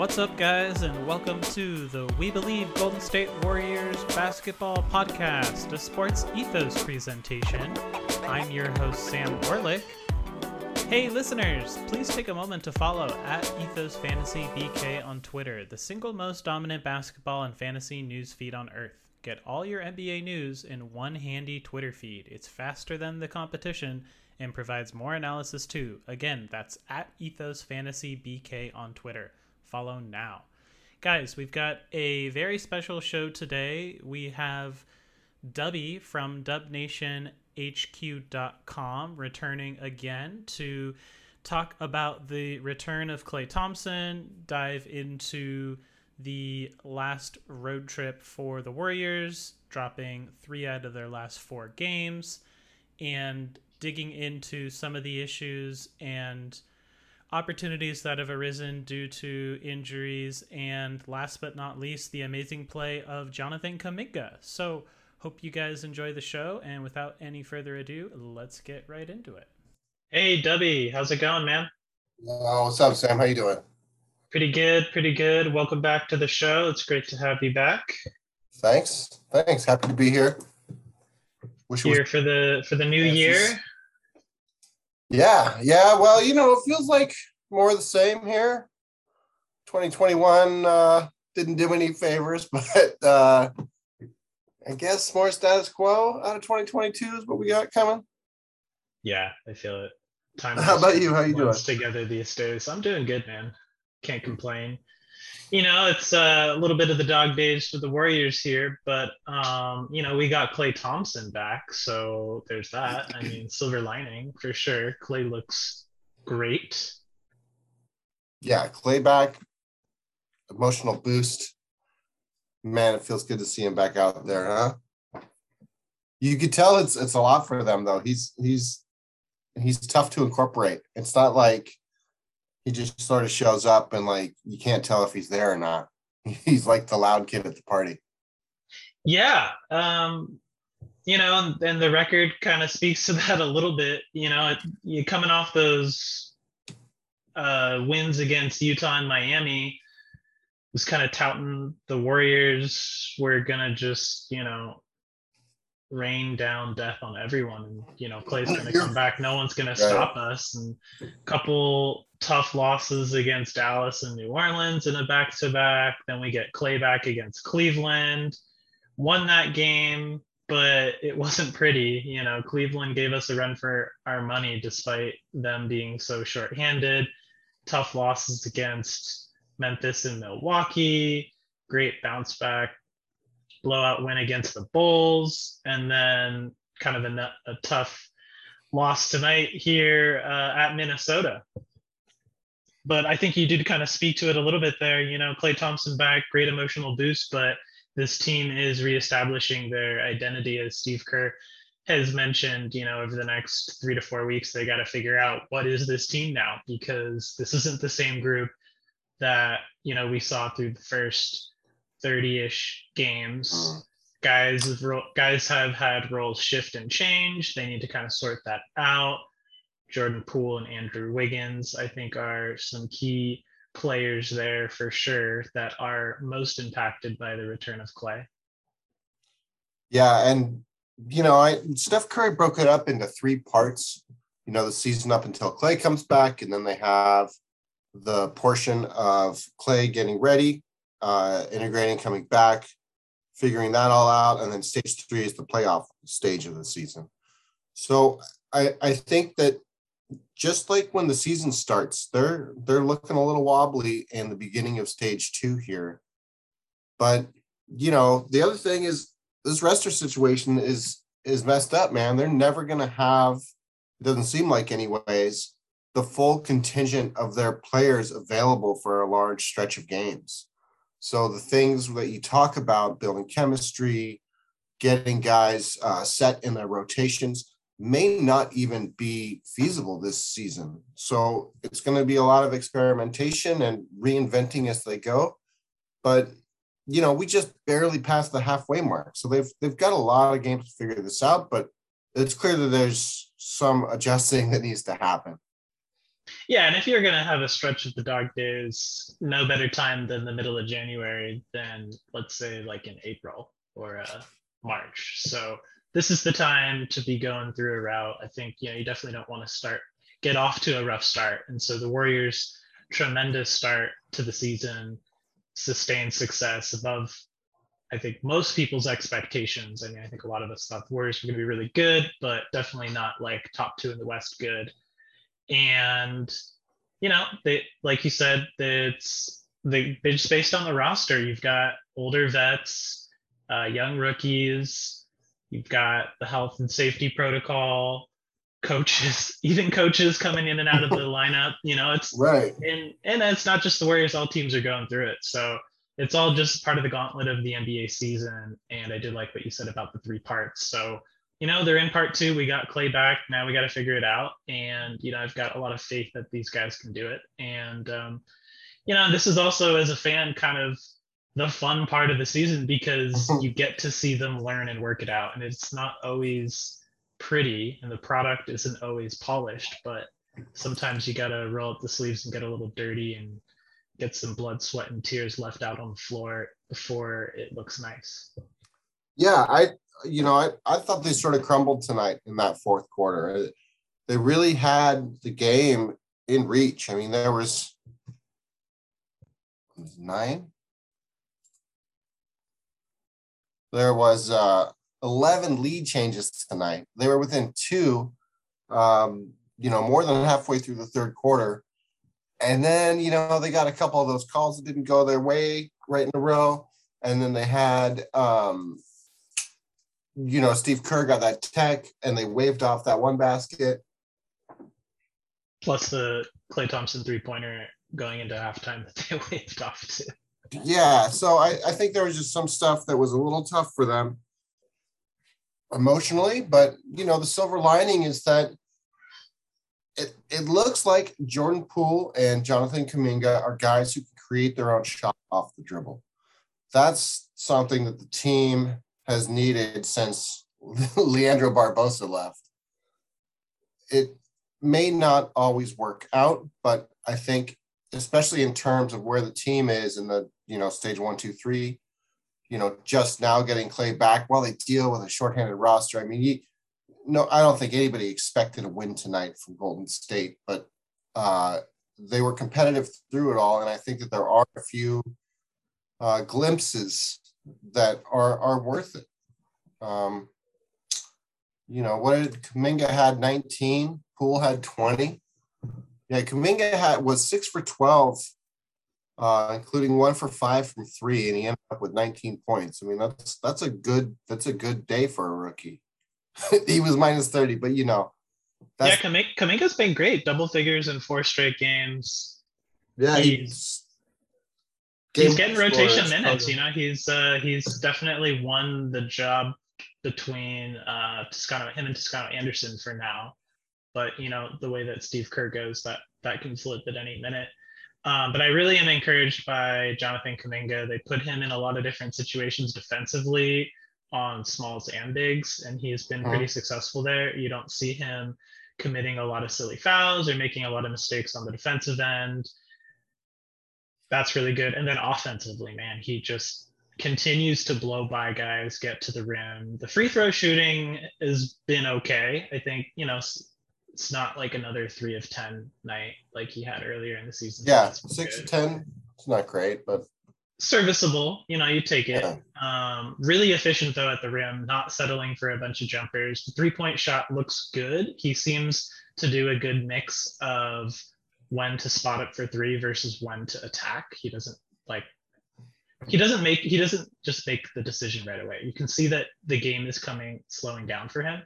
What's up, guys, and welcome to the We Believe Golden State Warriors Basketball Podcast, a sports ethos presentation. I'm your host, Sam Orlik. Hey, listeners, please take a moment to follow at Ethos Fantasy BK on Twitter, the single most dominant basketball and fantasy news feed on earth. Get all your NBA news in one handy Twitter feed. It's faster than the competition and provides more analysis too. Again, that's at Ethos Fantasy BK on Twitter. Follow now. Guys, we've got a very special show today. We have Duby from dubnationhq.com returning again to talk about the return of Klay Thompson, dive into the last road trip for the Warriors, dropping three out of their last four games, and digging into some of the issues and opportunities that have arisen due to injuries, and last but not least, the amazing play of Jonathan Kuminga. So, hope you guys enjoy the show, and without any further ado, let's get right into it. Hey, Duby, how's it going, man? Oh, what's up, Sam? How you doing? Pretty good, pretty good. Welcome back to the show. It's great to have you back. Thanks, thanks. Happy to be here. Wish here was- for the for the new yeah, year. Yeah, yeah. Well, you know, it feels like more of the same here. 2021 uh, didn't do any favors, but uh, I guess more status quo out of 2022 is what we got coming. Yeah, I feel it. Time. How about you? How you doing? Together these days, I'm doing good, man. Can't complain you know, it's a little bit of the dog days for the Warriors here, but um, you know, we got Klay Thompson back, so there's that. I mean, silver lining for sure. Klay looks great. Yeah, Klay back, emotional boost. Man, it feels good to see him back out there, huh? You could tell it's it's a lot for them though. He's he's he's tough to incorporate. It's not like he just sort of shows up and like you can't tell if he's there or not. He's like the loud kid at the party. Yeah. Um, you know, and, and the record kind of speaks to that a little bit. You know, it, you coming off those uh, wins against Utah and Miami was kind of touting the Warriors were gonna just, you know, rain down death on everyone and you know Klay's gonna come back no one's gonna stop us and a couple tough losses against Dallas and New Orleans in a back to back then we get Klay back against Cleveland. Won that game but it wasn't pretty. You know Cleveland gave us a run for our money despite them being so short-handed. Tough losses against Memphis and Milwaukee. Great bounce back blowout win against the Bulls, and then kind of a, a tough loss tonight here uh, at Minnesota. But I think you did kind of speak to it a little bit there. You know, Klay Thompson back, great emotional boost, but this team is reestablishing their identity as Steve Kerr has mentioned, you know, over the next three to four weeks, they got to figure out what is this team now because this isn't the same group that, you know, we saw through the first 30-ish games. Uh, guys guys have had roles shift and change. They need to kind of sort that out. Jordan Poole and Andrew Wiggins, I think, are some key players there for sure that are most impacted by the return of Klay. Yeah, and you know, I Steph Curry broke it up into three parts. You know, the season up until Klay comes back, and then they have the portion of Klay getting ready uh, integrating, coming back, figuring that all out, and then stage three is the playoff stage of the season. So I, I think that just like when the season starts, they're they're looking a little wobbly in the beginning of stage two here. But you know, the other thing is this Rester situation is is messed up, man. They're never gonna have, it doesn't seem like anyways, the full contingent of their players available for a large stretch of games. So the things that you talk about, building chemistry, getting guys uh, set in their rotations, may not even be feasible this season. So it's going to be a lot of experimentation and reinventing as they go. But you know, we just barely passed the halfway mark. So they've they've got a lot of games to figure this out, but it's clear that there's some adjusting that needs to happen. Yeah, and if you're gonna have a stretch of the dog days, no better time than the middle of January than let's say like in April or uh, March. So this is the time to be going through a route. I think you know you definitely don't want to start get off to a rough start, and so the Warriors' tremendous start to the season, sustained success above I think most people's expectations. I mean, I think a lot of us thought the Warriors were going to be really good, but definitely not like top two in the West good. And you know, they like you said, it's they just based on the roster. You've got older vets, uh, young rookies. You've got the health and safety protocol, coaches, even coaches coming in and out of the lineup. You know, it's right, and and it's not just the Warriors. All teams are going through it. So it's all just part of the gauntlet of the NBA season. And I did like what you said about the three parts. So, you know, they're in part two. We got Klay back. Now we got to figure it out. And, you know, I've got a lot of faith that these guys can do it. And, um, you know, this is also, as a fan, kind of the fun part of the season because you get to see them learn and work it out. And it's not always pretty and the product isn't always polished, but sometimes you got to roll up the sleeves and get a little dirty and get some blood, sweat, and tears left out on the floor before it looks nice. Yeah, I you know I, I thought they sort of crumbled tonight in that fourth quarter. Uh, they really had the game in reach. I mean, there was nine. There was uh, 11 lead changes tonight. They were within two, um, you know, more than halfway through the third quarter. And then, you know, they got a couple of those calls that didn't go their way right in a row. And then they had, um, you know, Steve Kerr got that tech and they waved off that one basket. Plus the Klay Thompson three pointer going into halftime that they waved off too. Yeah. So I, I think there was just some stuff that was a little tough for them emotionally. But, you know, the silver lining is that it, it looks like Jordan Poole and Jonathan Kuminga are guys who can create their own shot off the dribble. That's something that the team has needed since Leandro Barbosa left. It may not always work out, but I think, especially in terms of where the team is in the you know stage one, two, three, you know, just now getting Klay back while they deal with a shorthanded roster. I mean, you, no, I don't think anybody expected a win tonight from Golden State, but uh, they were competitive through it all, and I think that there are a few uh, glimpses that are are worth it. Um, you know, what did Kuminga had 19, Poole had 20. Yeah, Kuminga had was six for 12, uh, including one for five from three, and he ended up with 19 points. I mean, that's that's a good that's a good day for a rookie. he was minus 30, but you know. yeah, Kuminga's been great. Double figures in four straight games. Yeah, he's, he's getting rotation minutes. You know, he's uh, he's definitely won the job between uh, Toscano, him and Toscano Anderson for now. But you know, the way that Steve Kerr goes, that that can flip at any minute. Um, but I really am encouraged by Jonathan Kuminga. They put him in a lot of different situations defensively on smalls and bigs, and he's been pretty uh-huh. successful there. You don't see him committing a lot of silly fouls or making a lot of mistakes on the defensive end. That's really good. And then offensively, man, he just continues to blow by guys, get to the rim. The free throw shooting has been okay. I think, you know, it's not like another three of 10 night like he had earlier in the season. Yeah, six good. of 10. It's not great, but serviceable. You know, you take it. Um, really efficient though at the rim, not settling for a bunch of jumpers. The three point shot looks good. He seems to do a good mix of when to spot up for three versus when to attack. He doesn't like he doesn't make he doesn't just make the decision right away. You can see that the game is coming slowing down for him.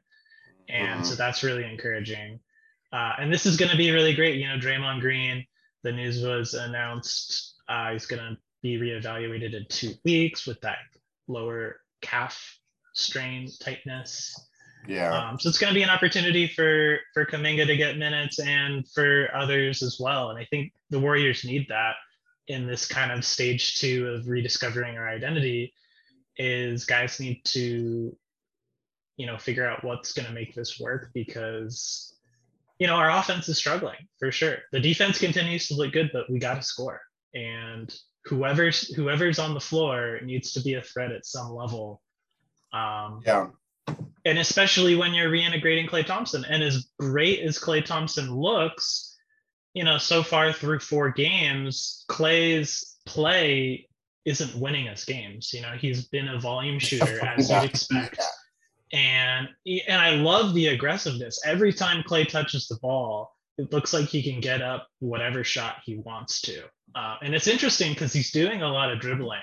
And uh-huh. so that's really encouraging. Uh, and this is going to be really great. You know, Draymond Green, the news was announced uh, he's going to be reevaluated in two weeks with that lower calf strain tightness. Yeah. Um, so it's going to be an opportunity for for Kuminga to get minutes and for others as well. And I think the Warriors need that in this kind of stage two of rediscovering our identity. Is guys need to, you know, figure out what's going to make this work because you know, our offense is struggling for sure. The defense continues to look good, but we got to score. And whoever's whoever's on the floor needs to be a threat at some level. Um, yeah. And especially when you're reintegrating Klay Thompson. And as great as Klay Thompson looks, you know, so far through four games, Klay's play isn't winning us games. You know, he's been a volume shooter as you'd expect. And and I love the aggressiveness. Every time Klay touches the ball, it looks like he can get up whatever shot he wants to. Uh, and it's interesting because he's doing a lot of dribbling,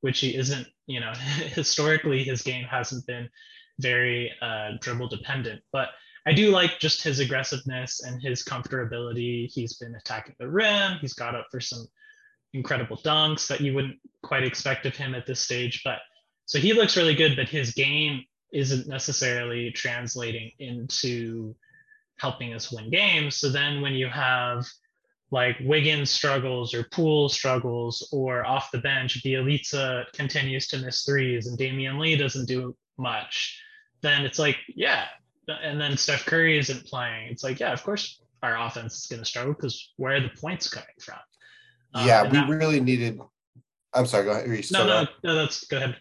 which he isn't, you know, historically his game hasn't been very uh, dribble dependent. But I do like just his aggressiveness and his comfortability. He's been attacking the rim. He's got up for some incredible dunks that you wouldn't quite expect of him at this stage. But so he looks really good, but his game isn't necessarily translating into helping us win games. So then when you have like Wiggins struggles or Poole struggles or off the bench, Bjelica continues to miss threes and Damion Lee doesn't do much, then it's like, yeah. And then Steph Curry isn't playing. It's like, yeah, of course our offense is going to struggle because where are the points coming from? Um, yeah, we that, really needed. I'm sorry. Go ahead. No, no, no. That's go ahead.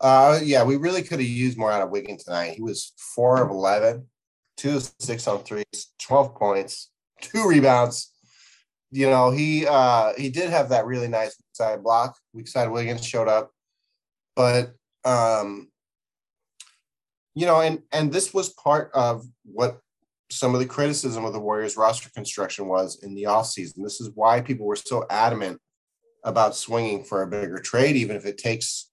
Uh, yeah, we really could have used more out of Wiggins tonight. He was four of 11, two of six on threes, 12 points, two rebounds. You know, he uh he did have that really nice side block. Weak side Wiggins showed up, but um, you know, and and this was part of what some of the criticism of the Warriors roster construction was in the offseason. This is why people were so adamant about swinging for a bigger trade, even if it takes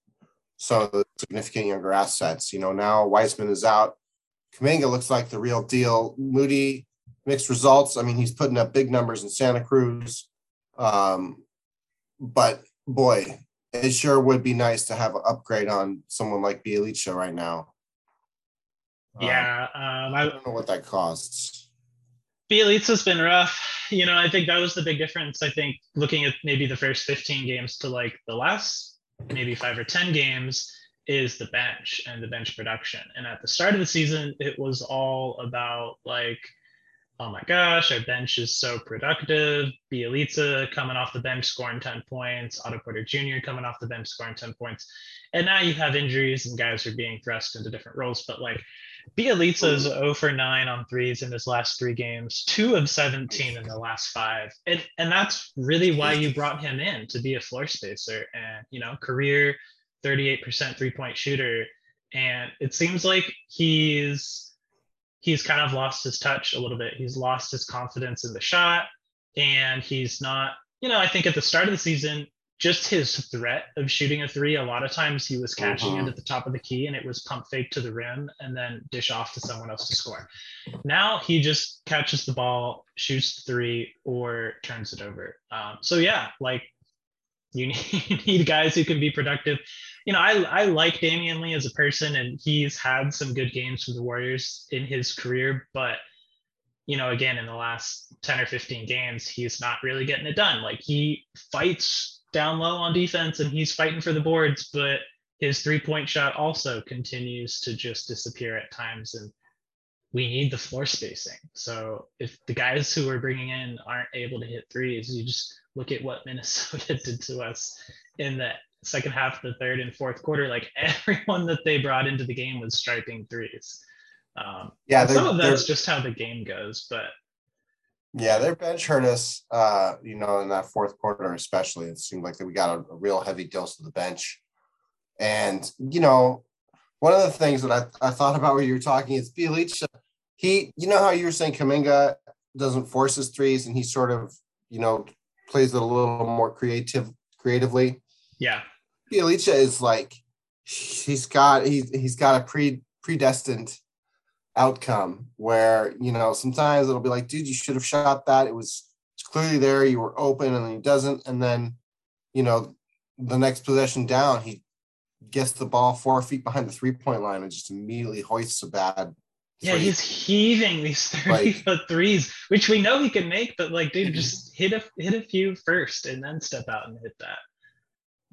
the significant younger assets. You know, now Wiseman is out. Kuminga looks like the real deal. Moody, mixed results. I mean, he's putting up big numbers in Santa Cruz. Um, but boy, it sure would be nice to have an upgrade on someone like Bjelica right now. Um, yeah, um, I, I don't know what that costs. Bjelica's been rough. You know, I think that was the big difference. I think looking at maybe the first 15 games to like the last maybe five or 10 games is the bench and the bench production. And at the start of the season, it was all about like, oh my gosh, our bench is so productive. Bjelica coming off the bench scoring 10 points, Otto Porter Jr. coming off the bench scoring 10 points. And now you have injuries and guys are being thrust into different roles. But like Bjelica is 0 for 9 on threes in his last three games, two of 17 in the last five. And, and that's really why you brought him in to be a floor spacer and, you know, career 38% three point shooter. And it seems like he's he's kind of lost his touch a little bit. He's lost his confidence in the shot and he's not, you know, I think at the start of the season, just his threat of shooting a three, a lot of times he was catching uh-huh. it at the top of the key and it was pump fake to the rim and then dish off to someone else to score. Now he just catches the ball, shoots the three, or turns it over. Um, so yeah, like you need, you need guys who can be productive. You know, I, I like Damion Lee as a person and he's had some good games for the Warriors in his career, but you know, again, in the last 10 or 15 games, he's not really getting it done. Like he fights down low on defense and he's fighting for the boards, but his three point shot also continues to just disappear at times. And we need the floor spacing. So if the guys who we're bringing in aren't able to hit threes, you just look at what Minnesota did to us in the second half, the third and fourth quarter. Like everyone that they brought into the game was striking threes. Um, yeah, some of that's just how the game goes, but yeah, their bench hurt us. Uh, you know, in that fourth quarter, especially, it seemed like that we got a, a, real heavy dose of the bench. And you know, one of the things that I, I thought about when you were talking is Bjelica. He, you know how you were saying Kuminga doesn't force his threes, and he sort of, you know, plays it a little more creative, creatively. Yeah, Bjelica is like he's got he's he's got a pre predestined outcome where you know sometimes it'll be like dude you should have shot that. It was it's clearly there. You were open and he doesn't. And then you know the next possession down he gets the ball four feet behind the three point line and just immediately hoists a bad yeah he's heaving these 30 like, foot threes which we know he can make but like dude mm-hmm. just hit a hit a few first and then step out and hit that.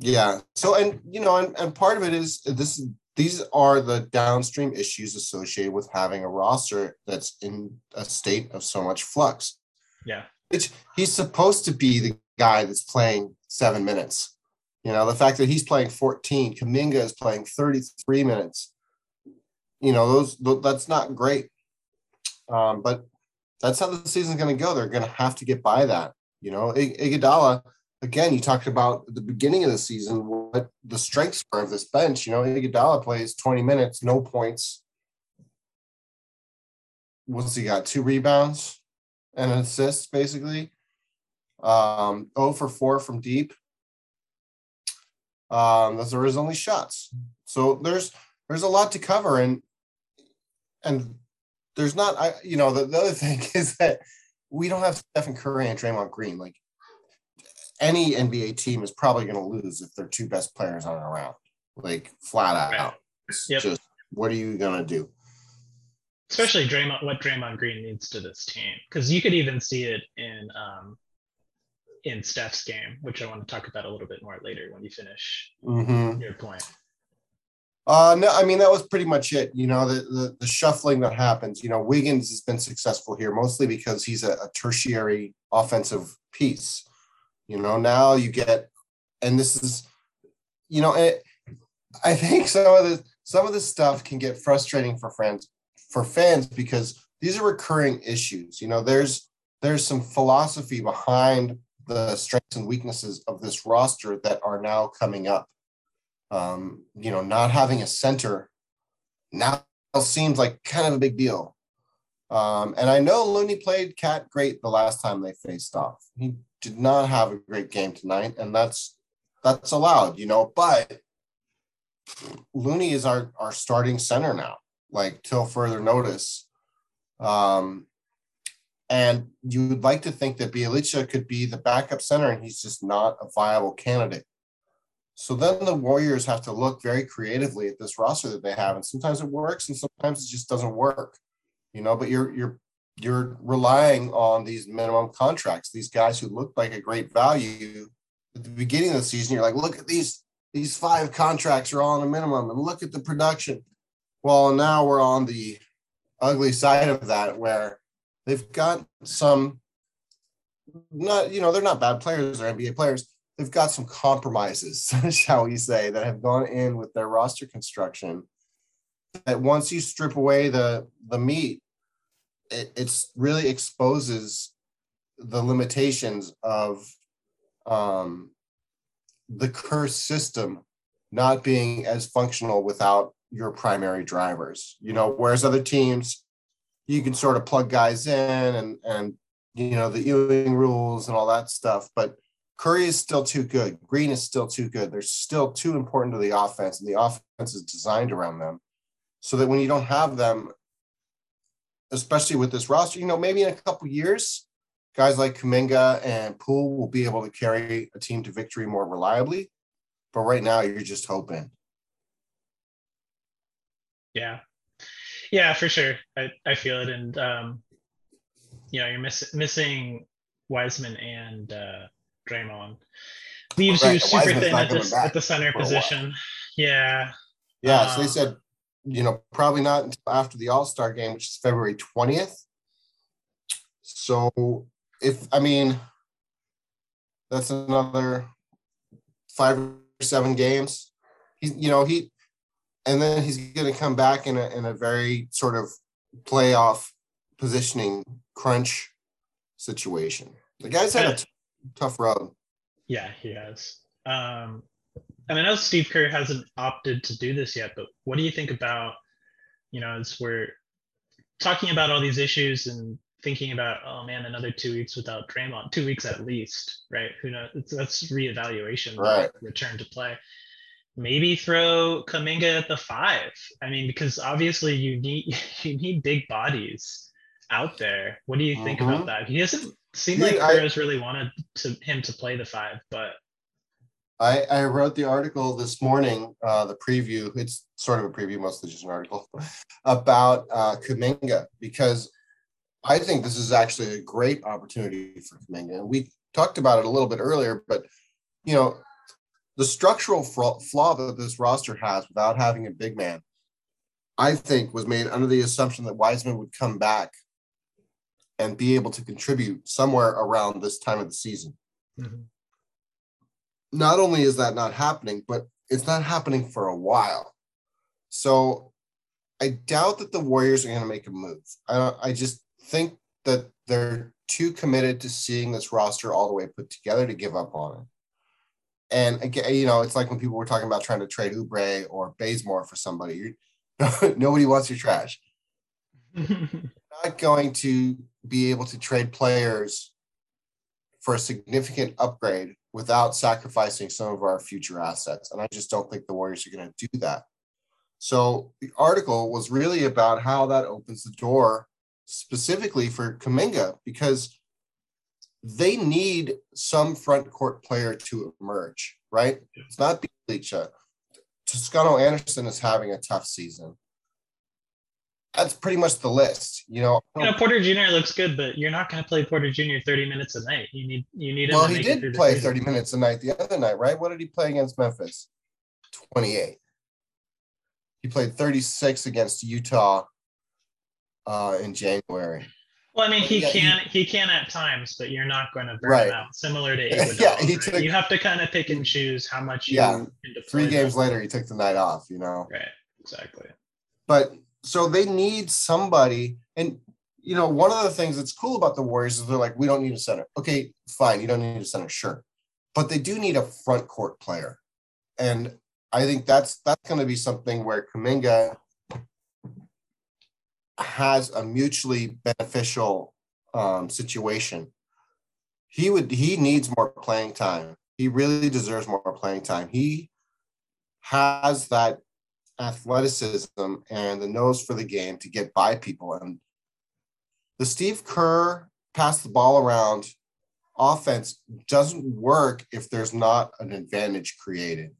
Yeah. So and you know and, and part of it is this these are the downstream issues associated with having a roster that's in a state of so much flux. Yeah. It's, he's supposed to be the guy that's playing seven minutes. You know, the fact that he's playing 14, Kuminga is playing 33 minutes. You know, those that's not great. Um, but that's how the season's going to go. They're going to have to get by that. You know, Iguodala, again, you talked about the beginning of the season what the strengths were of this bench. You know, Iguodala plays 20 minutes, no points. What's he got? Two rebounds and an assist, basically. Um, 0 for 4 from deep. Um, those are his only shots. So there's there's a lot to cover and and there's not I you know the, the other thing is that we don't have Stephen Curry and Draymond Green. Like any NBA team is probably going to lose if their two best players aren't around, like flat out. Yep. Just what are you going to do? Especially Draymond, what Draymond Green needs to this team, because you could even see it in um, in Steph's game, which I want to talk about a little bit more later when you finish mm-hmm. your point. Uh, no, I mean that was pretty much it. You know, the, the, the shuffling that happens. You know, Wiggins has been successful here mostly because he's a, a tertiary offensive piece. You know, now you get, and this is, you know, it, I think some of the some of this stuff can get frustrating for friends for fans because these are recurring issues. You know, there's there's some philosophy behind the strengths and weaknesses of this roster that are now coming up. Um, you know, not having a center now seems like kind of a big deal. Um, and I know Looney played KAT great the last time they faced off. He did not have a great game tonight, and that's that's allowed, you know. But Looney is our our starting center now, like till further notice. Um, and you would like to think that Bjelica could be the backup center, and he's just not a viable candidate. So then the Warriors have to look very creatively at this roster that they have, and sometimes it works, and sometimes it just doesn't work. You know, but you're you're you're relying on these minimum contracts, these guys who look like a great value at the beginning of the season. You're like, look at these these five contracts are all on a minimum, and look at the production. Well, now we're on the ugly side of that, where they've got some not you know they're not bad players they're nba players they've got some compromises shall we say that have gone in with their roster construction that once you strip away the the meat it it's really exposes the limitations of um, the Kerr's system not being as functional without your primary drivers you know whereas other teams you can sort of plug guys in and and you know the Ewing rules and all that stuff. But Curry is still too good. Green is still too good. They're still too important to the offense, and the offense is designed around them. So that when you don't have them, especially with this roster, you know, maybe in a couple years, guys like Kuminga and Poole will be able to carry a team to victory more reliably. But right now, you're just hoping. Yeah, yeah, for sure. I, I feel it. And, um, you know, you're miss, missing Wiseman and uh, Draymond. Leaves right. you super Wiseman's thin at, this, at the center position. Yeah. Yeah. Um, so they um, said, you know, probably not until after the All Star game, which is February 20th. So if, I mean, that's another five or seven games. He's, you know, he, and then he's going to come back in a, in a very sort of playoff positioning crunch situation. The guy's had a t- tough road. Yeah, he has. Um, and I know Steve Kerr hasn't opted to do this yet, but what do you think about, you know, as we're talking about all these issues and thinking about, oh man, another two weeks without Draymond, two weeks at least, right? Who knows? It's, that's reevaluation, right? Return to play maybe throw Kuminga at the five. I mean, because obviously you need you need big bodies out there. What do you think about mm-hmm. that? He doesn't seem like Perez really wanted to him to play the five, but I, I wrote the article this morning, uh, the preview. It's sort of a preview, mostly just an article about uh, Kuminga because I think this is actually a great opportunity for Kuminga. And we talked about it a little bit earlier, but you know, the structural flaw that this roster has without having a big man, I think was made under the assumption that Wiseman would come back and be able to contribute somewhere around this time of the season. Mm-hmm. Not only is that not happening, but it's not happening for a while. So I doubt that the Warriors are going to make a move. I, I just think that they're too committed to seeing this roster all the way put together to give up on it. And again, you know, it's like when people were talking about trying to trade Oubre or Bazemore for somebody. nobody wants your trash. not going to be able to trade players for a significant upgrade without sacrificing some of our future assets. And I just don't think the Warriors are going to do that. So the article was really about how that opens the door specifically for Kuminga because they need some front court player to emerge, right? It's not Bjelica. Toscano Anderson is having a tough season. That's pretty much the list, you know. You know, Porter Jr. looks good, but you're not going to play Porter Jr. 30 minutes a night. You need you need. Well, he did play 30 minutes a night the other night, right? What did he play against Memphis? 28. He played 36 against Utah uh, in January. Well, I mean, he yeah, can he, he, can at times, but you're not going to burn right. him out. Similar to Iguodala, yeah, he right? took, you have to kind of pick and choose how much. yeah, three games later, he took the night off. You know. Right. Exactly. But so they need somebody, and you know, one of the things that's cool about the Warriors is they're like, we don't need a center. Okay, fine, you don't need a center, sure, but they do need a front court player, and I think that's that's going to be something where Kuminga has a mutually beneficial um, situation. He would he needs more playing time. He really deserves more playing time. He has that athleticism and the nose for the game to get by people. And the Steve Kerr pass the ball around offense doesn't work if there's not an advantage created.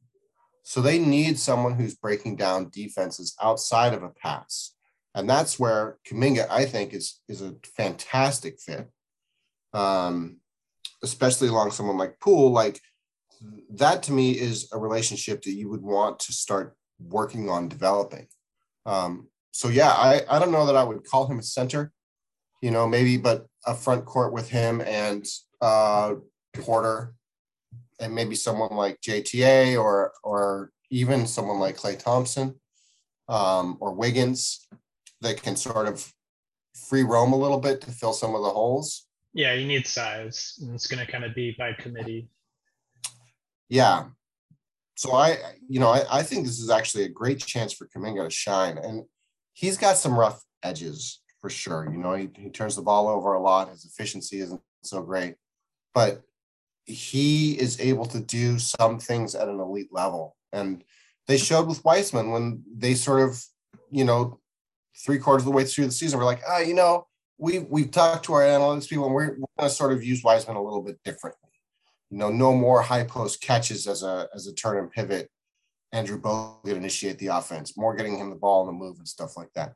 So they need someone who's breaking down defenses outside of a pass and that's where Kuminga, I think, is is a fantastic fit, um, especially along someone like Poole. Like that, to me, is a relationship that you would want to start working on developing. Um, so yeah, I I don't know that I would call him a center, you know, maybe, but a front court with him and uh, Porter, and maybe someone like JTA or or even someone like Klay Thompson um, or Wiggins that can sort of free roam a little bit to fill some of the holes. Yeah, you need size. And it's going to kind of be by committee. Yeah. So I, you know, I, I think this is actually a great chance for Kuminga to shine. And he's got some rough edges for sure. You know, he, he turns the ball over a lot. His efficiency isn't so great, but he is able to do some things at an elite level. And they showed with Wiseman when they sort of, you know, three quarters of the way through the season, we're like, ah, you know, we've we've talked to our analytics people, and we're, we're going to sort of use Wiseman a little bit differently. You know, no more high post catches as a as a turn and pivot. Andrew Bogut initiate the offense, more getting him the ball in the move and stuff like that.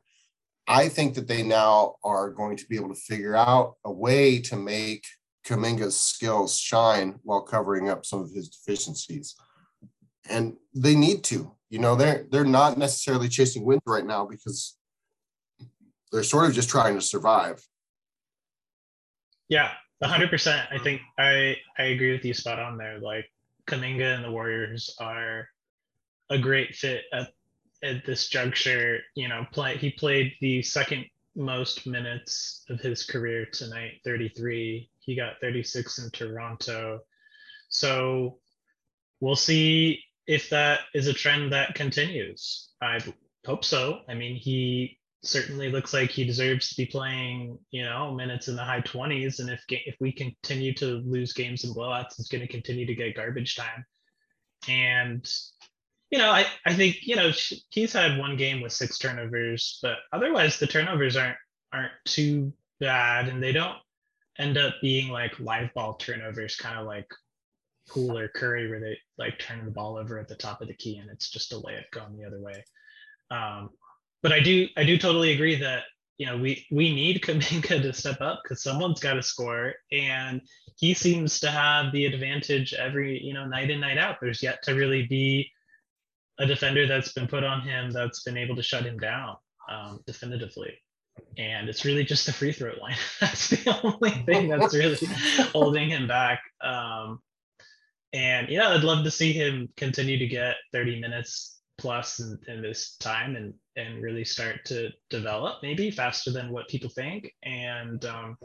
I think that they now are going to be able to figure out a way to make Kuminga's skills shine while covering up some of his deficiencies. And they need to. You know, they're they're not necessarily chasing wins right now because they're sort of just trying to survive. Yeah, hundred percent. I think mm-hmm. I I agree with you spot on there. Like Kuminga and the Warriors are a great fit at at this juncture. You know, play he played the second most minutes of his career tonight, 33. He got 36 in Toronto. So we'll see if that is a trend that continues. I hope so. I mean, he certainly looks like he deserves to be playing, you know, minutes in the high 20s. And if if we continue to lose games and blowouts, he's going to continue to get garbage time. And you know, I I think you know he's had one game with six turnovers, but otherwise the turnovers aren't aren't too bad, and they don't end up being like live ball turnovers, kind of like Poole or Curry, where they like turn the ball over at the top of the key and it's just a layup going the other way. Um, but I do I do totally agree that you know, we we need Kuminga to step up because someone's got to score, and he seems to have the advantage every you know night in night out. There's yet to really be a defender that's been put on him that's been able to shut him down um, definitively. And it's really just the free throw line. that's the only thing that's really holding him back. Um, and yeah, I'd love to see him continue to get 30 minutes plus in, in this time and and really start to develop maybe faster than what people think. And um,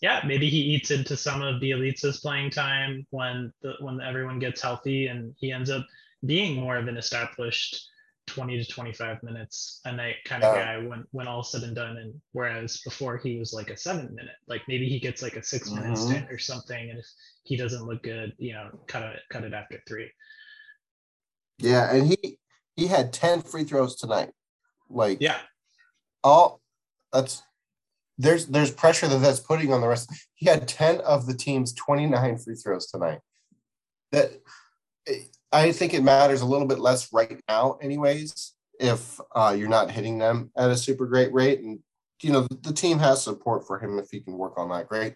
yeah, maybe he eats into some of Bjelica's playing time when the, when everyone gets healthy and he ends up being more of an established 20 to 25 minutes a night kind of guy when when all said and done and whereas before he was like a seven minute like maybe he gets like a 6 mm-hmm. minute stint or something and if he doesn't look good you know cut it cut it after three yeah and he he had 10 free throws tonight like yeah all that's there's there's pressure that that's putting on the rest he had 10 of the team's 29 free throws tonight that I think it matters a little bit less right now, anyways, if uh, you're not hitting them at a super great rate. And, you know, the team has support for him if he can work on that, great.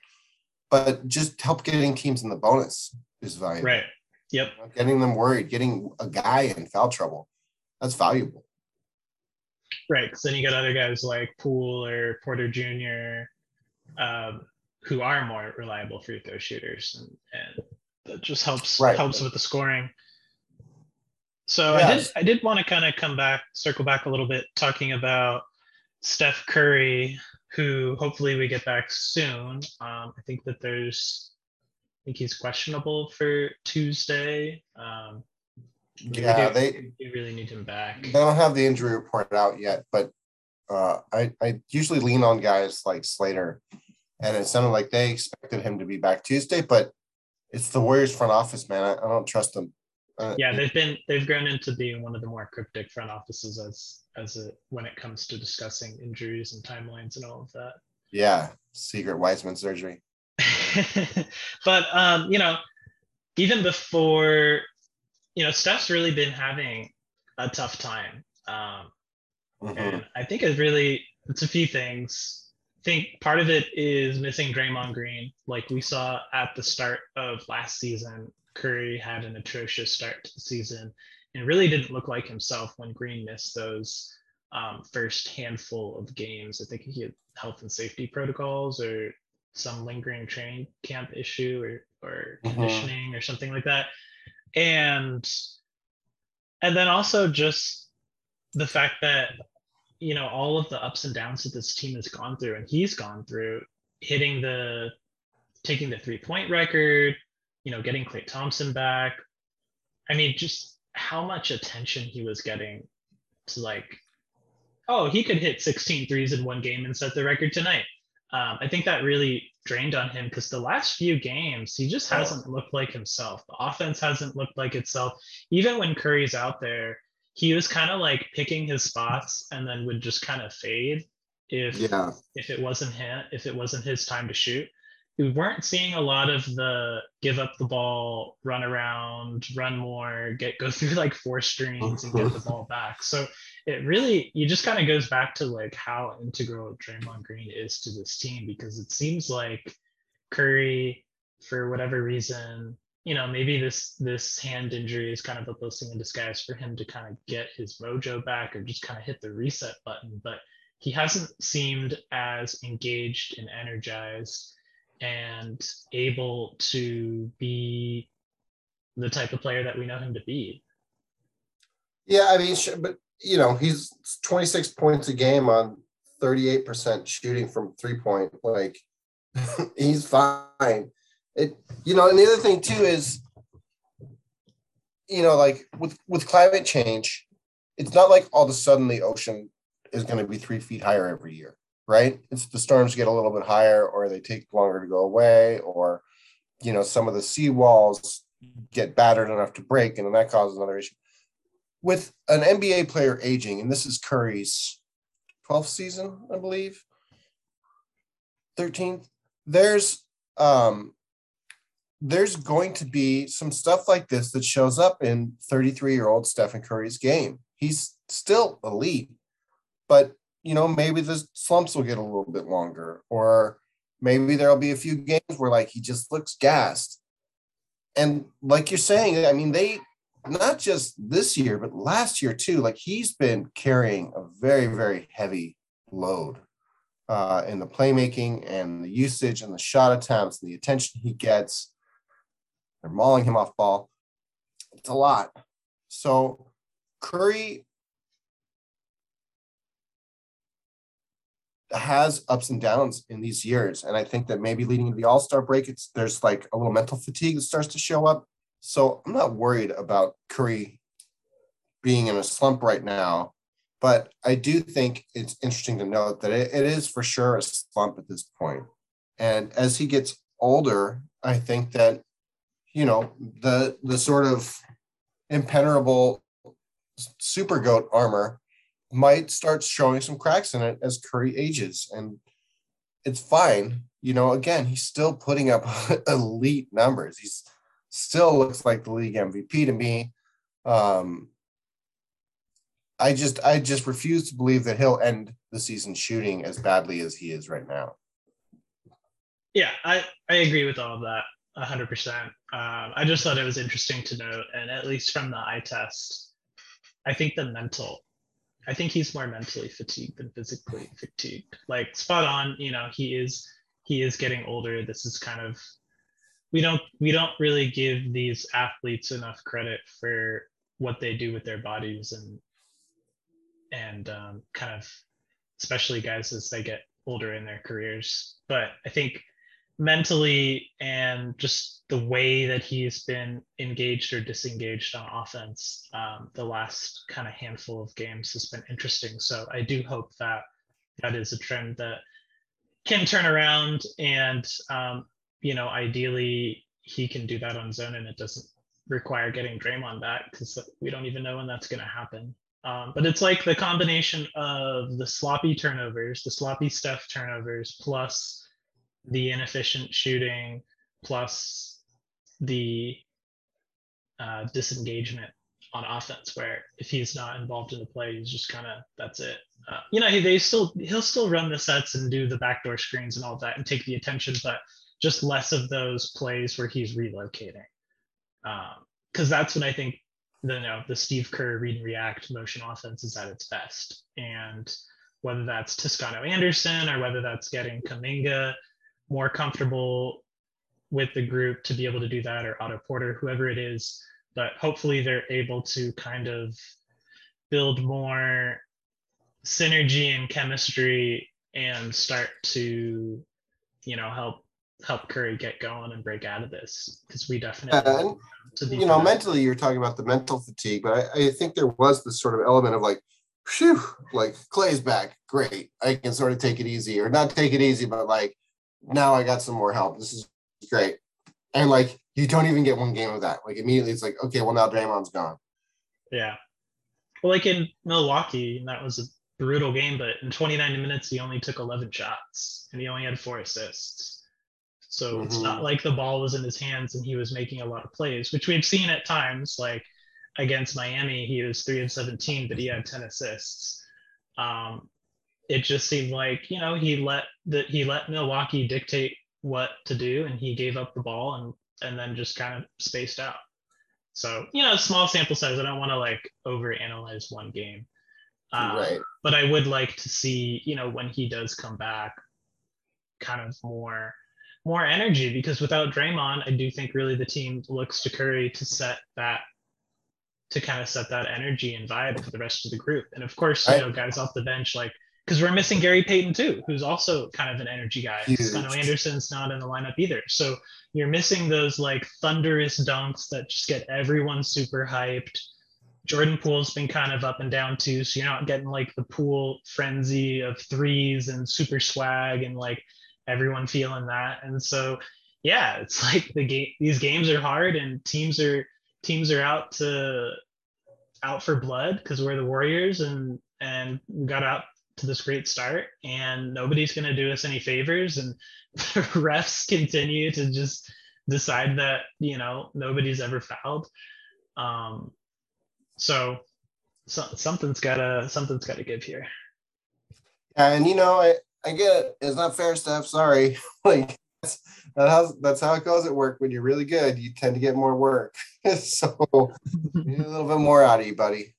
But just help getting teams in the bonus is valuable. Right. Yep. Getting them worried, getting a guy in foul trouble, that's valuable. Right. Because then you got other guys like Poole or Porter Jr. Um, who are more reliable free throw shooters, and, and that just helps right. helps with the scoring. So yes. I did I did want to kind of come back, circle back a little bit, talking about Steph Curry, who hopefully we get back soon. Um, I think that there's, think he's questionable for Tuesday. Um, yeah, do, they really need him back. They don't have the injury report out yet, but uh, I I usually lean on guys like Slater, and it sounded like they expected him to be back Tuesday, but it's the Warriors front office, man. I, I don't trust them. Uh, yeah, they've been they've grown into being one of the more cryptic front offices as as it when it comes to discussing injuries and timelines and all of that. Yeah, secret Wiseman surgery. but um, you know, even before, you know, Steph's really been having a tough time. Um, mm-hmm. and I think it really it's a few things. I think part of it is missing Draymond Green, like we saw at the start of last season Curry had an atrocious start to the season and really didn't look like himself when Green missed those um, first handful of games. I think he had health and safety protocols or some lingering training camp issue or, or mm-hmm. conditioning or something like that. And and then also just the fact that you know all of the ups and downs that this team has gone through and he's gone through hitting the taking the three point record you know, getting Klay Thompson back. I mean, just how much attention he was getting to like, oh, he could hit 16 threes in one game and set the record tonight. Um, I think that really drained on him because the last few games, he just hasn't looked like himself. The offense hasn't looked like itself. Even when Curry's out there, he was kind of like picking his spots and then would just kind of fade if yeah. if it wasn't him, if it wasn't his time to shoot we weren't seeing a lot of the give up the ball, run around, run more, get go through like four screens and get the ball back. So it really you just kind of goes back to like how integral Draymond Green is to this team because it seems like Curry, for whatever reason, you know, maybe this this hand injury is kind of a blessing in disguise for him to kind of get his mojo back or just kind of hit the reset button. But he hasn't seemed as engaged and energized and able to be the type of player that we know him to be. Yeah, I mean, sure, but you know, he's 26 points a game on 38% shooting from three point. Like, he's fine. It, you know, and the other thing too is, you know, like with with climate change, it's not like all of a sudden the ocean is going to be three feet higher every year right? It's the storms get a little bit higher or they take longer to go away, or you know, some of the sea walls get battered enough to break, and then that causes another issue. With an NBA player aging, and this is Curry's 12th season, I believe, 13th, there's um there's going to be some stuff like this that shows up in 33 year old Stephen Curry's game. He's still elite, but you know, maybe the slumps will get a little bit longer, or maybe there'll be a few games where like he just looks gassed. And like you're saying, I mean, they not just this year, but last year too, like he's been carrying a very, very heavy load uh, in the playmaking and the usage and the shot attempts and the attention he gets. They're mauling him off ball. It's a lot. So Curry has ups and downs in these years. And I think that maybe leading into the All Star break, it's there's like a little mental fatigue that starts to show up. So I'm not worried about Curry being in a slump right now. But I do think it's interesting to note that it, it is for sure a slump at this point. And as he gets older, I think that, you know, the the sort of impenetrable super goat armor might start showing some cracks in it as Curry ages. And it's fine. You know, again, he's still putting up elite numbers. He's still looks like the league MVP to me. Um, I just I just refuse to believe that he'll end the season shooting as badly as he is right now. Yeah, I, I agree with all of that 100%. Um, I just thought it was interesting to note, and at least from the eye test, I think the mental I think he's more mentally fatigued than physically fatigued. Like spot on, you know, he is he is getting older. This is kind of we don't we don't really give these athletes enough credit for what they do with their bodies and and um, kind of especially guys as they get older in their careers. But I think mentally and just the way that he's been engaged or disengaged on offense um, the last kind of handful of games has been interesting. So I do hope that that is a trend that can turn around and um, you know ideally he can do that on zone and it doesn't require getting Draymond back because we don't even know when that's going to happen. Um, but it's like the combination of the sloppy turnovers, the sloppy Steph turnovers, plus the inefficient shooting plus the uh, disengagement on offense where if he's not involved in the play he's just kind of that's it uh, you know he, they still he'll still run the sets and do the backdoor screens and all that and take the attention but just less of those plays where he's relocating because um, that's when i think the you know the steve kerr read and react motion offense is at its best and whether that's toscano anderson or whether that's getting kuminga more comfortable with the group to be able to do that or Otto Porter, whoever it is. But hopefully they're able to kind of build more synergy and chemistry and start to, you know, help help Curry get going and break out of this because we definitely you know mentally you're talking about the mental fatigue, but I, I think there was this sort of element of like phew, like Klay's back, great. I can sort of take it easy, or not take it easy, but like now I got some more help. This is great. And like you don't even get one game of that. Like immediately it's like, okay, well now Draymond's gone. Yeah. Well, like in Milwaukee, that was a brutal game, but in 29 minutes he only took 11 shots and he only had four assists. So mm-hmm. it's not like the ball was in his hands and he was making a lot of plays, which we've seen at times. Like against Miami, he was three of 17, but he had 10 assists. Um, it just seemed like you know he let that he let Milwaukee dictate what to do, and he gave up the ball and and then just kind of spaced out. So you know, small sample size. I don't want to like overanalyze one game, um, right? But I would like to see you know when he does come back, kind of more more energy because without Draymond, I do think really the team looks to Curry to set that to kind of set that energy and vibe for the rest of the group. And of course, you know, guys off the bench like because we're missing Gary Payton too, who's also kind of an energy guy. Toscano-Anderson's not in the lineup either. So you're missing those like thunderous dunks that just get everyone super hyped. Jordan Poole's been kind of up and down too. So you're not getting like the Poole frenzy of threes and super swag and like everyone feeling that. And so yeah, it's like the game these games are hard and teams are teams are out to out for blood because we're the Warriors and and we got out to this great start and nobody's going to do us any favors and the refs continue to just decide that you know nobody's ever fouled um so, so something's gotta something's gotta give here And you know, I, I get it. It's not fair, Steph. Sorry. like that's that's how, that's how it goes at work. When you're really good, you tend to get more work. so need a little bit more out of you, buddy.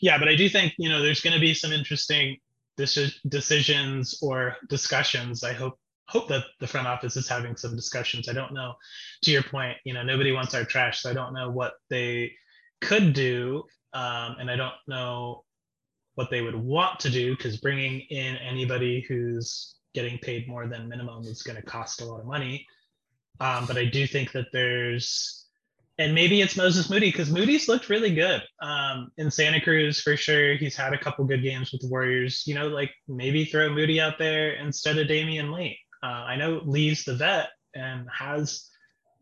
Yeah, but I do think you know there's going to be some interesting decisions or discussions. I hope hope that the front office is having some discussions. I don't know. To your point, you know, nobody wants our trash, so I don't know what they could do, um, and I don't know what they would want to do because bringing in anybody who's getting paid more than minimum is going to cost a lot of money. Um, but I do think that there's, and maybe it's Moses Moody because Moody's looked really good um, in Santa Cruz for sure. He's had a couple good games with the Warriors. You know, like maybe throw Moody out there instead of Damion Lee. Uh, I know Lee's the vet and has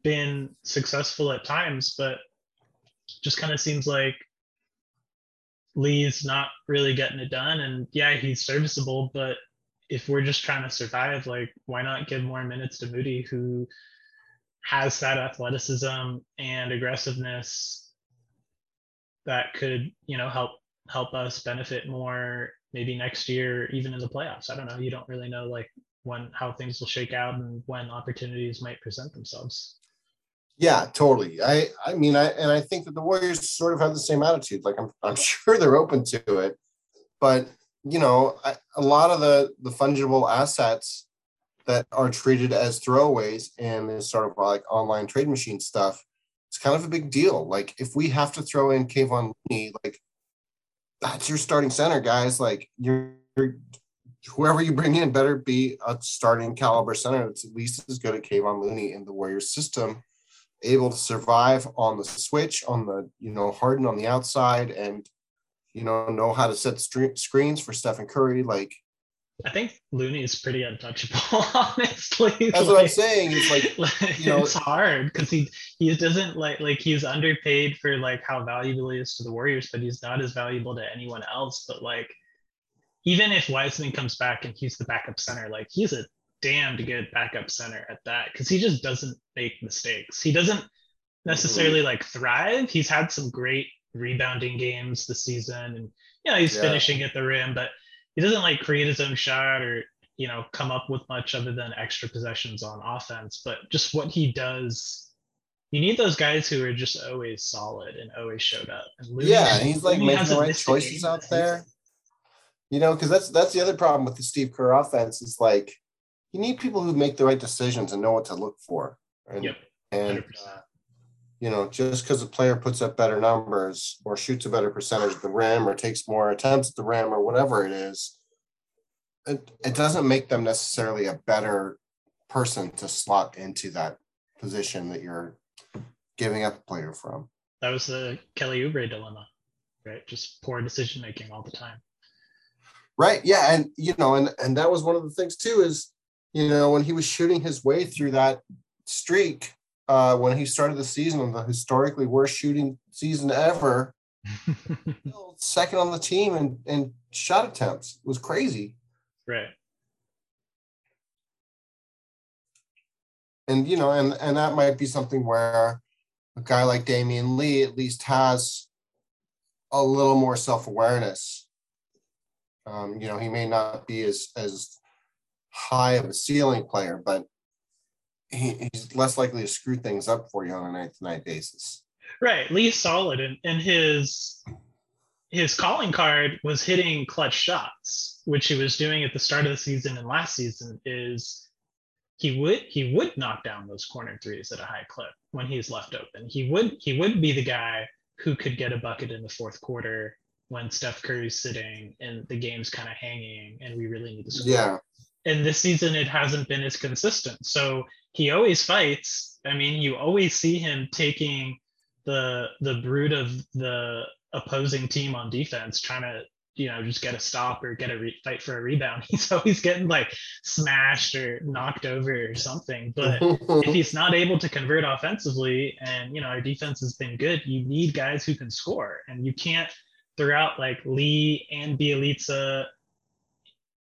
been successful at times, but just kind of seems like Lee's not really getting it done. And yeah, he's serviceable, but if we're just trying to survive, like why not give more minutes to Moody, who has that athleticism and aggressiveness that could, you know, help help us benefit more maybe next year, even in the playoffs. I don't know. You don't really know like when how things will shake out and when opportunities might present themselves. Yeah, totally. I I mean I and I think that the Warriors sort of have the same attitude. Like I'm I'm sure they're open to it, but you know, I, a lot of the the fungible assets that are treated as throwaways and this sort of like online trade machine stuff, it's kind of a big deal. Like if we have to throw in Kevon Looney, like that's your starting center, guys. Like you're, you're whoever you bring in better be a starting caliber center that's at least as good at Kevon Looney in the Warriors system, able to survive on the switch, on the, you know, Harden on the outside and, you know, know how to set screens for Stephen Curry. Like, I think Looney is pretty untouchable, honestly. That's like, what I'm saying. It's like, like you know, it's hard because he he doesn't like like he's underpaid for like how valuable he is to the Warriors, but he's not as valuable to anyone else. But like even if Wiseman comes back and he's the backup center, like he's a damned good backup center at that because he just doesn't make mistakes. He doesn't necessarily like thrive. He's had some great rebounding games this season, and you know he's yeah. finishing at the rim, but he doesn't like create his own shot or you know come up with much other than extra possessions on offense. But just what he does you need those guys who are just always solid and always showed up. And yeah, he's like making the right choices out there. You know, because that's that's the other problem with the Steve Kerr offense is like you need people who make the right decisions and know what to look for. And, yep. and uh, you know, just because a player puts up better numbers or shoots a better percentage at the rim or takes more attempts at the rim or whatever it is, it, it doesn't make them necessarily a better person to slot into that position that you're giving up a player from. That was the Kelly Oubre dilemma, right? Just poor decision making all the time. Right. Yeah. And, you know, and, and that was one of the things too is, you know, when he was shooting his way through that streak, uh, when he started the season on the historically worst shooting season ever, second on the team and, and shot attempts it was crazy. Right. And, you know, and, and that might be something where a guy like Damion Lee at least has a little more self-awareness um, you know, he may not be as as high of a ceiling player, but he, he's less likely to screw things up for you on a night to night basis. Right. Lee's solid and, and his his calling card was hitting clutch shots, which he was doing at the start of the season and last season is he would he would knock down those corner threes at a high clip when he's left open. He would he would be the guy who could get a bucket in the fourth quarter when Steph Curry's sitting and the game's kind of hanging and we really need to score. Yeah. And this season it hasn't been as consistent. So he always fights. I mean, you always see him taking the the brood of the opposing team on defense, trying to you know just get a stop or get a re- fight for a rebound. He's always getting like smashed or knocked over or something. But if he's not able to convert offensively, and you know our defense has been good, you need guys who can score, and you can't throughout like Lee and Bjelica,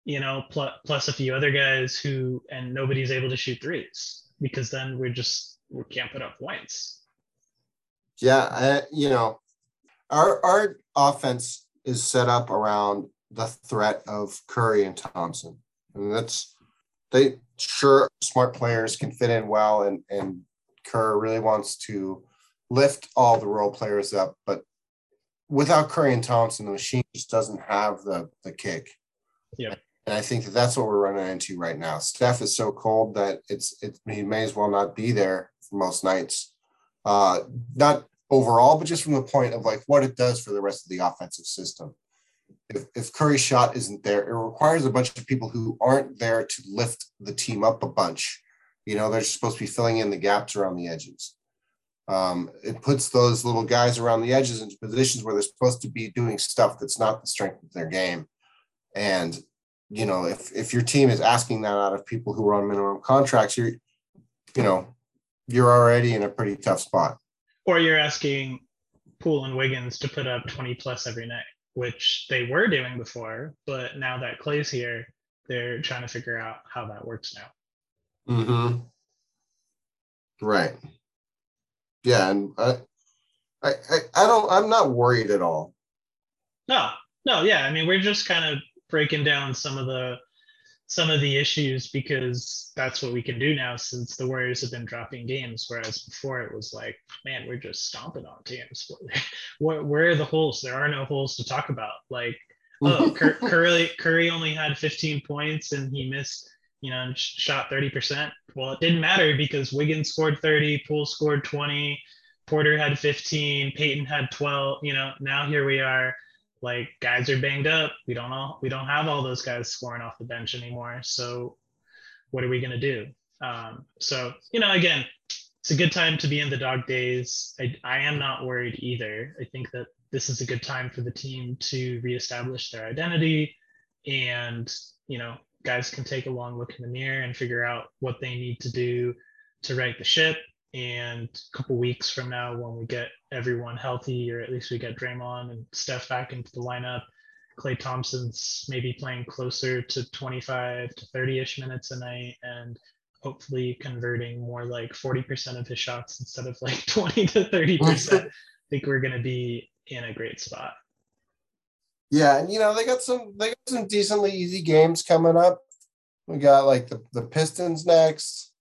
you know, plus, plus a few other guys who, and nobody's able to shoot threes because then we're just, we can't put up points. Yeah. I, you know, our our offense is set up around the threat of Curry and Thompson, and that's they sure smart players can fit in well, and and Kerr really wants to lift all the role players up, but without Curry and Thompson, the machine just doesn't have the the kick. Yeah. And I think that that's what we're running into right now. Steph is so cold that it's it he may as well not be there for most nights. Uh, not overall, but just from the point of like what it does for the rest of the offensive system. If, if Curry's shot isn't there, it requires a bunch of people who aren't there to lift the team up a bunch. You know, they're supposed to be filling in the gaps around the edges. Um, it puts those little guys around the edges into positions where they're supposed to be doing stuff that's not the strength of their game. And you know, if if your team is asking that out of people who are on minimum contracts, you're, you know, you're already in a pretty tough spot. Or you're asking Poole and Wiggins to put up 20 plus every night, which they were doing before, but now that Klay's here, they're trying to figure out how that works now. Mm-hmm. Right. Yeah, and I, I, I, I don't. I'm not worried at all. No, no, yeah. I mean, we're just kind of breaking down some of the some of the issues because that's what we can do now since the Warriors have been dropping games. Whereas before it was like, man, we're just stomping on teams. where, where are the holes? There are no holes to talk about. Like, oh, Curry, Curry only had 15 points and he missed, you know, and shot 30%. Well, it didn't matter because Wiggins scored 30, Poole scored 20, Porter had 15, Payton had 12. You know, now here we are like guys are banged up. We don't all we don't have all those guys scoring off the bench anymore. So what are we gonna do? Um, so you know, again, it's a good time to be in the dog days. I, I am not worried either. I think that this is a good time for the team to reestablish their identity, and you know, guys can take a long look in the mirror and figure out what they need to do to right the ship and a couple weeks from now, when we get everyone healthy, or at least we get Draymond and Steph back into the lineup, Klay Thompson's maybe playing closer to 25 to 30 ish minutes a night and hopefully converting more like 40% of his shots instead of like 20 to 30%. I think we're going to be in a great spot. Yeah, and you know, they got some they got some decently easy games coming up. We got like the, the Pistons next.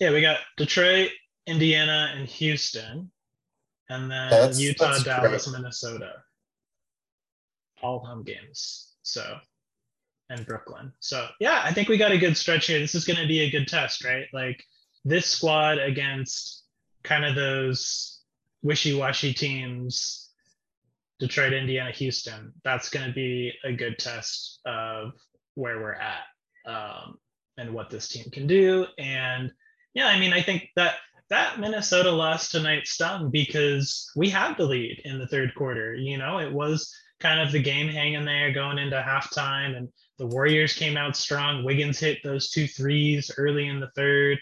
Yeah, we got Detroit, Indiana, and Houston, and then that's, Utah, that's Dallas, great. Minnesota. All home games. So, and Brooklyn. So, yeah, I think we got a good stretch here. This is going to be a good test, right? Like this squad against kind of those wishy-washy teams, Detroit, Indiana, Houston. That's going to be a good test of where we're at um, and what this team can do. And yeah, I mean, I think that that Minnesota loss tonight stung because we had the lead in the third quarter. You know, it was kind of the game hanging there going into halftime, and the Warriors came out strong. Wiggins hit those two threes early in the third,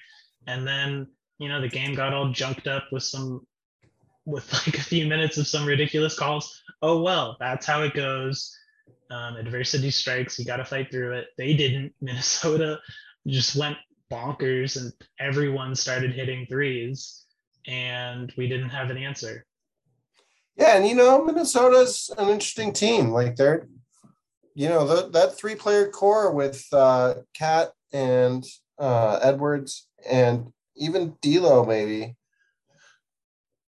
and then you know the game got all junked up with some with like a few minutes of some ridiculous calls. Oh well, that's how it goes. Um, adversity strikes. You got to fight through it. They didn't. Minnesota just went bonkers and everyone started hitting threes and we didn't have an answer. Yeah, and you know, Minnesota's an interesting team. Like they're, you know, the, that three player core with uh KAT and uh Edwards and even D'Lo maybe.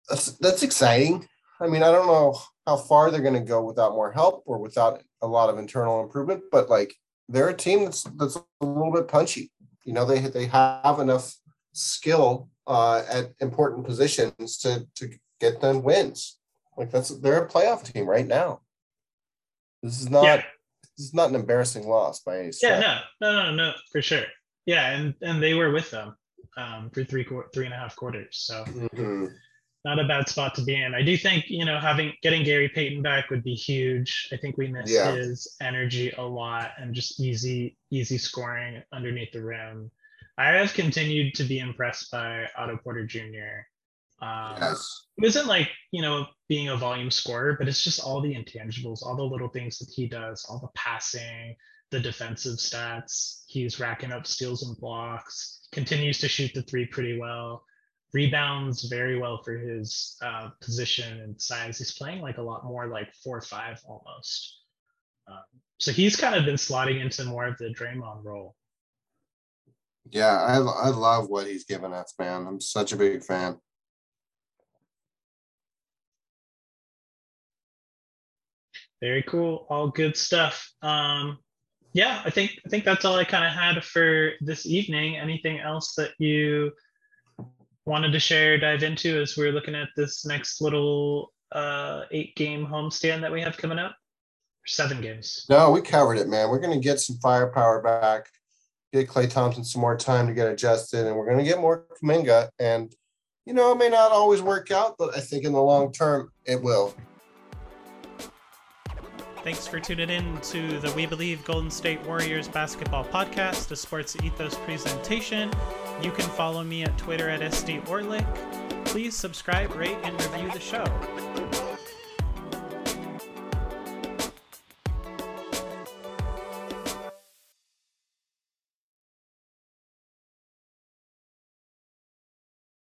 That's that's exciting. I mean, I don't know how far they're going to go without more help or without a lot of internal improvement, but like they're a team that's that's a little bit punchy you know they they have enough skill uh, at important positions to to get them wins. Like that's they're a playoff team right now. This is not yeah. this is not an embarrassing loss by any stretch. Yeah, no, no, no, no, for sure. Yeah, and and they were with them um, for three three and a half quarters. So mm-hmm. Not a bad spot to be in. I do think you know having getting Gary Payton back would be huge. I think we missed yeah. his energy a lot and just easy easy scoring underneath the rim. I have continued to be impressed by Otto Porter Jr. Um, yes. It isn't like, you know, being a volume scorer, but it's just all the intangibles, all the little things that he does, all the passing, the defensive stats. He's racking up steals and blocks, continues to shoot the three pretty well. Rebounds very well for his uh, position and size. He's playing like a lot more like four or five almost. Um, so he's kind of been slotting into more of the Draymond role. Yeah, I I love what he's given us, man. I'm such a big fan. Very cool. All good stuff. Um, yeah, I think I think that's all I kind of had for this evening. Anything else that you wanted to share, dive into as we're looking at this next little uh, eight game homestand that we have coming up? Seven games. No, we covered it, man. We're gonna get some firepower back, get Klay Thompson some more time to get adjusted, and we're gonna get more Kuminga. And you know, it may not always work out, but I think in the long term it will. Thanks for tuning in to the We Believe Golden State Warriors basketball podcast, a sports ethos presentation. You can follow me at Twitter at SD Orlik. Please subscribe, rate, and review the show.